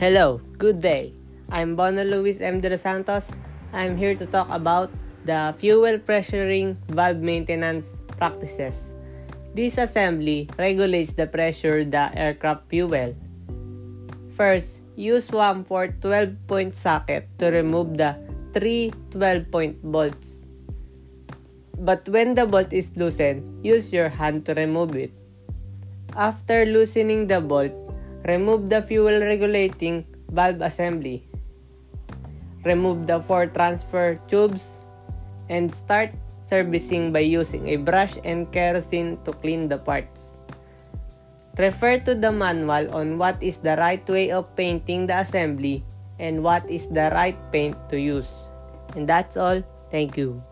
Hello, good day. I'm Bono Luis M. De Los Santos. I'm here to talk about the fuel pressuring valve maintenance practices. This assembly regulates the pressure the aircraft fuel. First, use one 4 12-point socket to remove the three 12-point bolts. But when the bolt is loosened, use your hand to remove it. After loosening the bolt, remove the fuel regulating valve assembly. Remove the four transfer tubes and start servicing by using a brush and kerosene to clean the parts. Refer to the manual on what is the right way of painting the assembly and what is the right paint to use. And that's all. Thank you.